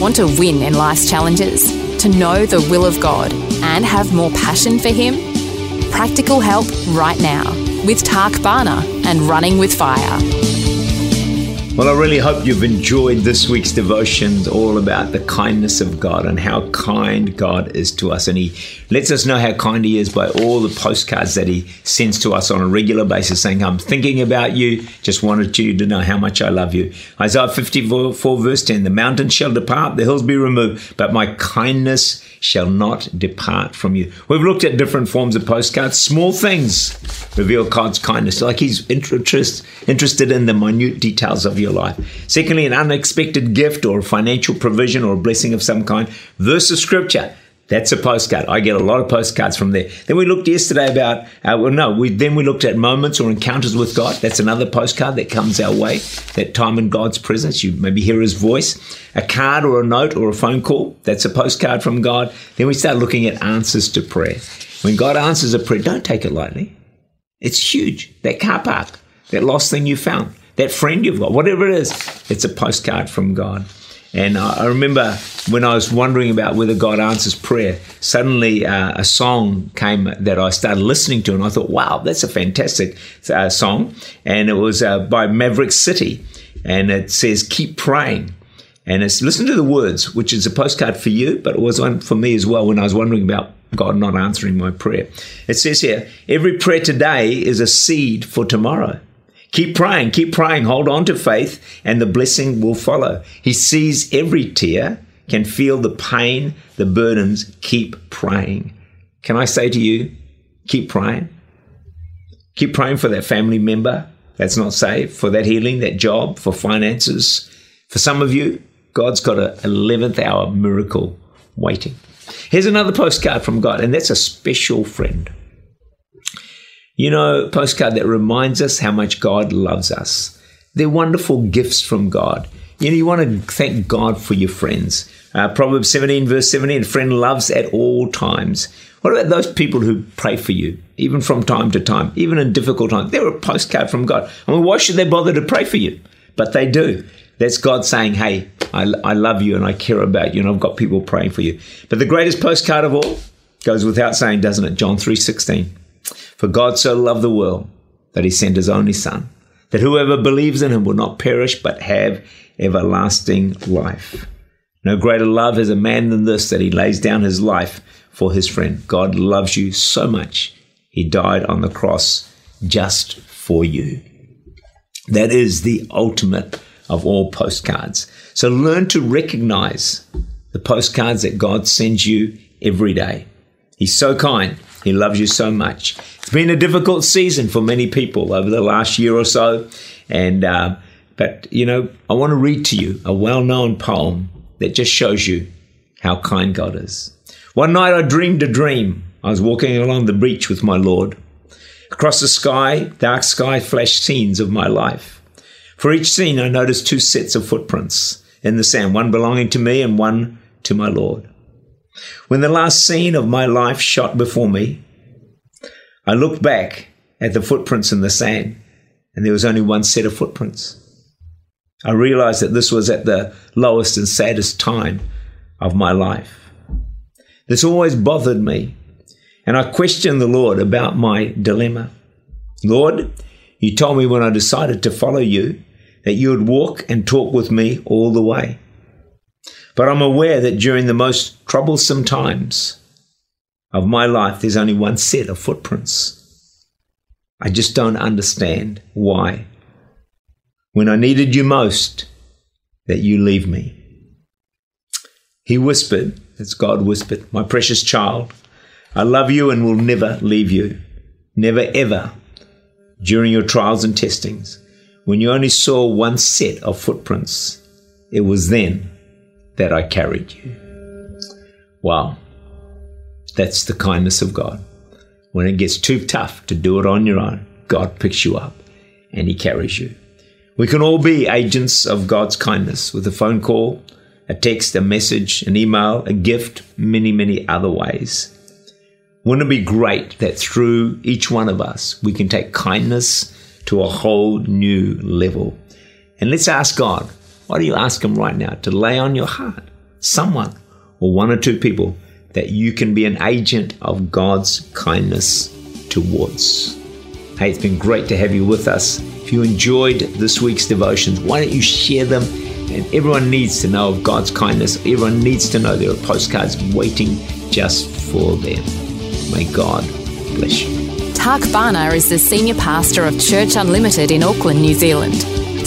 Want to win in life's challenges? To know the will of God and have more passion for Him? Practical help right now with Tak Bhana and Running with Fire. Well, I really hope you've enjoyed this week's devotions, all about the kindness of God and how kind God is to us. And He lets us know how kind He is by all the postcards that He sends to us on a regular basis, saying, I'm thinking about you, just wanted you to know how much I love you. Isaiah 54, verse 10 The mountains shall depart, the hills be removed, but my kindness shall not depart from you. We've looked at different forms of postcards. Small things reveal God's kindness, like He's interest, interested in the minute details of your life. Secondly, an unexpected gift or financial provision or a blessing of some kind. Verse of Scripture that's a postcard. I get a lot of postcards from there. Then we looked yesterday about, uh, well, no, we then we looked at moments or encounters with God. That's another postcard that comes our way. That time in God's presence, you maybe hear His voice. A card or a note or a phone call. That's a postcard from God. Then we start looking at answers to prayer. When God answers a prayer, don't take it lightly. It's huge. That car park, that lost thing you found, that friend you've got, whatever it is, it's a postcard from God. And I remember when I was wondering about whether God answers prayer, suddenly uh, a song came that I started listening to, and I thought, wow, that's a fantastic uh, song. And it was uh, by Maverick City, and it says, Keep praying. And it's listen to the words, which is a postcard for you, but it was one for me as well when I was wondering about God not answering my prayer. It says here, every prayer today is a seed for tomorrow. Keep praying, keep praying, hold on to faith, and the blessing will follow. He sees every tear, can feel the pain, the burdens. Keep praying. Can I say to you, keep praying? Keep praying for that family member that's not saved, for that healing, that job, for finances. For some of you, God's got an 11th hour miracle waiting. Here's another postcard from God, and that's a special friend. You know, postcard that reminds us how much God loves us. They're wonderful gifts from God. You know, you want to thank God for your friends. Uh, Proverbs 17, verse 17, a friend loves at all times. What about those people who pray for you, even from time to time, even in difficult times? They're a postcard from God. I mean, why should they bother to pray for you? But they do. That's God saying, hey, I, I love you and I care about you and I've got people praying for you. But the greatest postcard of all goes without saying, doesn't it? John 3, 16. For God so loved the world that he sent his only Son, that whoever believes in him will not perish but have everlasting life. No greater love has a man than this that he lays down his life for his friend. God loves you so much, he died on the cross just for you. That is the ultimate of all postcards. So learn to recognize the postcards that God sends you every day. He's so kind. He loves you so much. It's been a difficult season for many people over the last year or so, and uh, but you know, I want to read to you a well-known poem that just shows you how kind God is. One night I dreamed a dream. I was walking along the beach with my Lord. Across the sky, dark sky, flashed scenes of my life. For each scene, I noticed two sets of footprints in the sand, one belonging to me and one to my Lord. When the last scene of my life shot before me, I looked back at the footprints in the sand, and there was only one set of footprints. I realized that this was at the lowest and saddest time of my life. This always bothered me, and I questioned the Lord about my dilemma. Lord, you told me when I decided to follow you that you would walk and talk with me all the way. But I'm aware that during the most troublesome times of my life, there's only one set of footprints. I just don't understand why. When I needed you most, that you leave me. He whispered, as God whispered, My precious child, I love you and will never leave you. Never ever. During your trials and testings, when you only saw one set of footprints, it was then that I carried you. Wow. That's the kindness of God. When it gets too tough to do it on your own, God picks you up and He carries you. We can all be agents of God's kindness with a phone call, a text, a message, an email, a gift, many, many other ways. Wouldn't it be great that through each one of us we can take kindness to a whole new level? And let's ask God, why do you ask Him right now to lay on your heart someone or one or two people that you can be an agent of God's kindness towards? Hey, it's been great to have you with us. If you enjoyed this week's devotions, why don't you share them? And everyone needs to know of God's kindness. Everyone needs to know there are postcards waiting just for them. May God bless you. Tak Bhana is the Senior Pastor of Church Unlimited in Auckland, New Zealand.